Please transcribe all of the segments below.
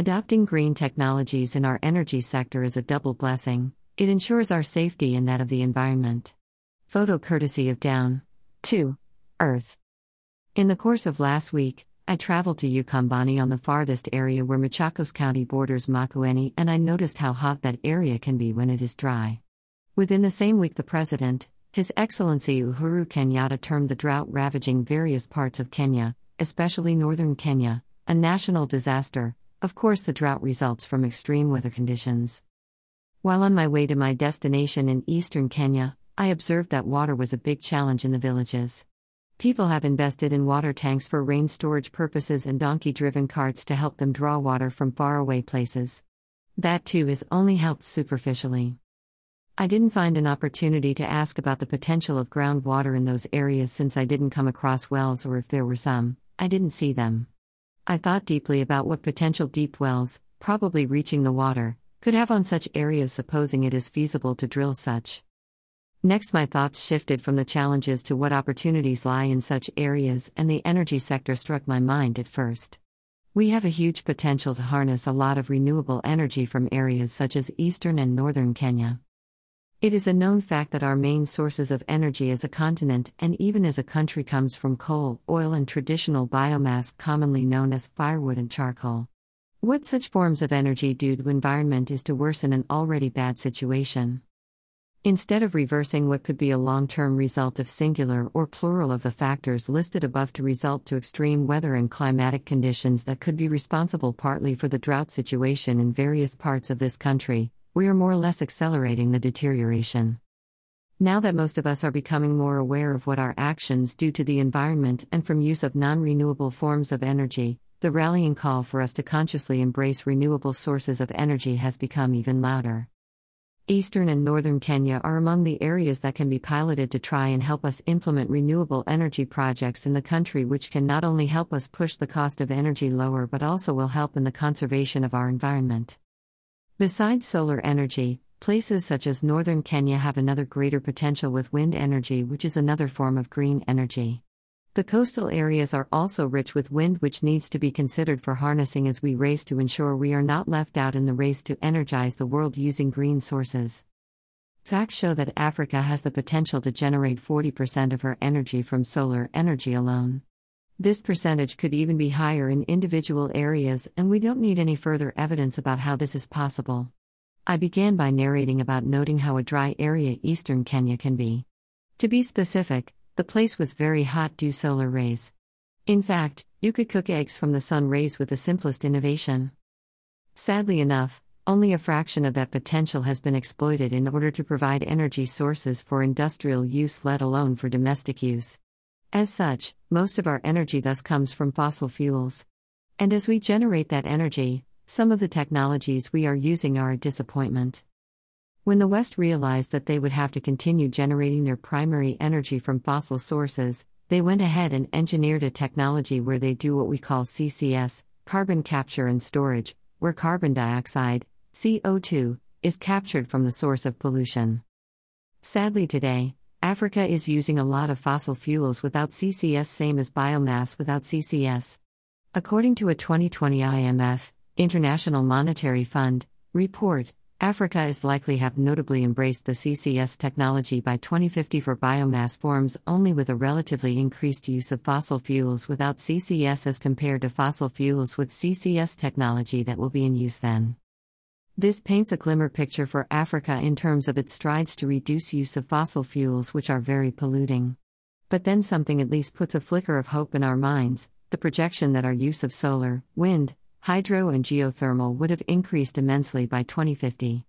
Adopting green technologies in our energy sector is a double blessing. It ensures our safety and that of the environment. Photo courtesy of Down To Earth. In the course of last week, I traveled to Ukambani on the farthest area where Machakos County borders Makueni, and I noticed how hot that area can be when it is dry. Within the same week, the President, His Excellency Uhuru Kenyatta, termed the drought ravaging various parts of Kenya, especially northern Kenya, a national disaster. Of course, the drought results from extreme weather conditions. While on my way to my destination in eastern Kenya, I observed that water was a big challenge in the villages. People have invested in water tanks for rain storage purposes and donkey driven carts to help them draw water from faraway places. That too is only helped superficially. I didn't find an opportunity to ask about the potential of groundwater in those areas since I didn't come across wells, or if there were some, I didn't see them. I thought deeply about what potential deep wells, probably reaching the water, could have on such areas, supposing it is feasible to drill such. Next, my thoughts shifted from the challenges to what opportunities lie in such areas, and the energy sector struck my mind at first. We have a huge potential to harness a lot of renewable energy from areas such as eastern and northern Kenya. It is a known fact that our main sources of energy as a continent and even as a country comes from coal, oil, and traditional biomass, commonly known as firewood and charcoal. What such forms of energy do to environment is to worsen an already bad situation. Instead of reversing what could be a long term result of singular or plural of the factors listed above to result to extreme weather and climatic conditions that could be responsible partly for the drought situation in various parts of this country, we are more or less accelerating the deterioration. Now that most of us are becoming more aware of what our actions do to the environment and from use of non renewable forms of energy, the rallying call for us to consciously embrace renewable sources of energy has become even louder. Eastern and northern Kenya are among the areas that can be piloted to try and help us implement renewable energy projects in the country, which can not only help us push the cost of energy lower but also will help in the conservation of our environment. Besides solar energy, places such as northern Kenya have another greater potential with wind energy, which is another form of green energy. The coastal areas are also rich with wind, which needs to be considered for harnessing as we race to ensure we are not left out in the race to energize the world using green sources. Facts show that Africa has the potential to generate 40% of her energy from solar energy alone. This percentage could even be higher in individual areas, and we don't need any further evidence about how this is possible. I began by narrating about noting how a dry area eastern Kenya can be. To be specific, the place was very hot due solar rays. In fact, you could cook eggs from the sun rays with the simplest innovation. Sadly enough, only a fraction of that potential has been exploited in order to provide energy sources for industrial use, let alone for domestic use. As such, most of our energy thus comes from fossil fuels. And as we generate that energy, some of the technologies we are using are a disappointment. When the West realized that they would have to continue generating their primary energy from fossil sources, they went ahead and engineered a technology where they do what we call CCS, carbon capture and storage, where carbon dioxide, CO2, is captured from the source of pollution. Sadly, today, Africa is using a lot of fossil fuels without CCS, same as biomass without CCS. According to a 2020 IMF, International Monetary Fund, report, Africa is likely have notably embraced the CCS technology by 2050 for biomass forms only with a relatively increased use of fossil fuels without CCS as compared to fossil fuels with CCS technology that will be in use then. This paints a glimmer picture for Africa in terms of its strides to reduce use of fossil fuels which are very polluting. But then something at least puts a flicker of hope in our minds, the projection that our use of solar, wind, hydro and geothermal would have increased immensely by 2050.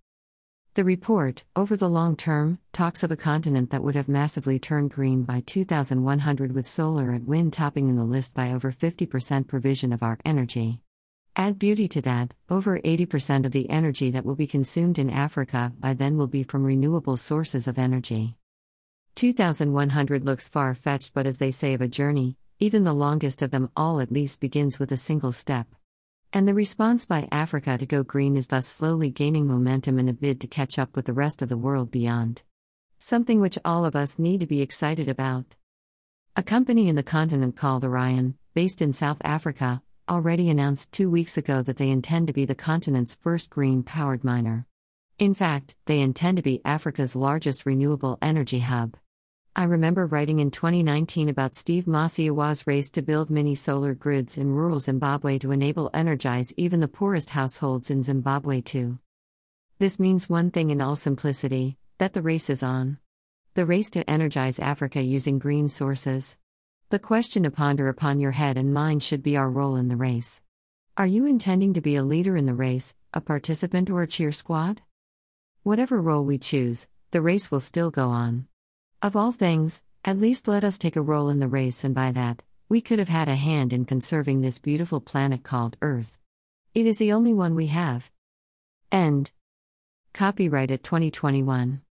The report, over the long term, talks of a continent that would have massively turned green by 2100 with solar and wind topping in the list by over 50% provision of our energy. Add beauty to that, over 80% of the energy that will be consumed in Africa by then will be from renewable sources of energy. 2100 looks far fetched, but as they say of a journey, even the longest of them all at least begins with a single step. And the response by Africa to go green is thus slowly gaining momentum in a bid to catch up with the rest of the world beyond. Something which all of us need to be excited about. A company in the continent called Orion, based in South Africa, already announced two weeks ago that they intend to be the continent's first green powered miner. In fact, they intend to be Africa's largest renewable energy hub. I remember writing in 2019 about Strive Masiyiwa's race to build mini solar grids in rural Zimbabwe to enable energize even the poorest households in Zimbabwe too. This means one thing in all simplicity that the race is on. The race to energize Africa using green sources. The question to ponder upon your head and mind should be our role in the race. Are you intending to be a leader in the race, a participant, or a cheer squad? Whatever role we choose, the race will still go on. Of all things, at least let us take a role in the race, and by that, we could have had a hand in conserving this beautiful planet called Earth. It is the only one we have. End. Copyright at 2021.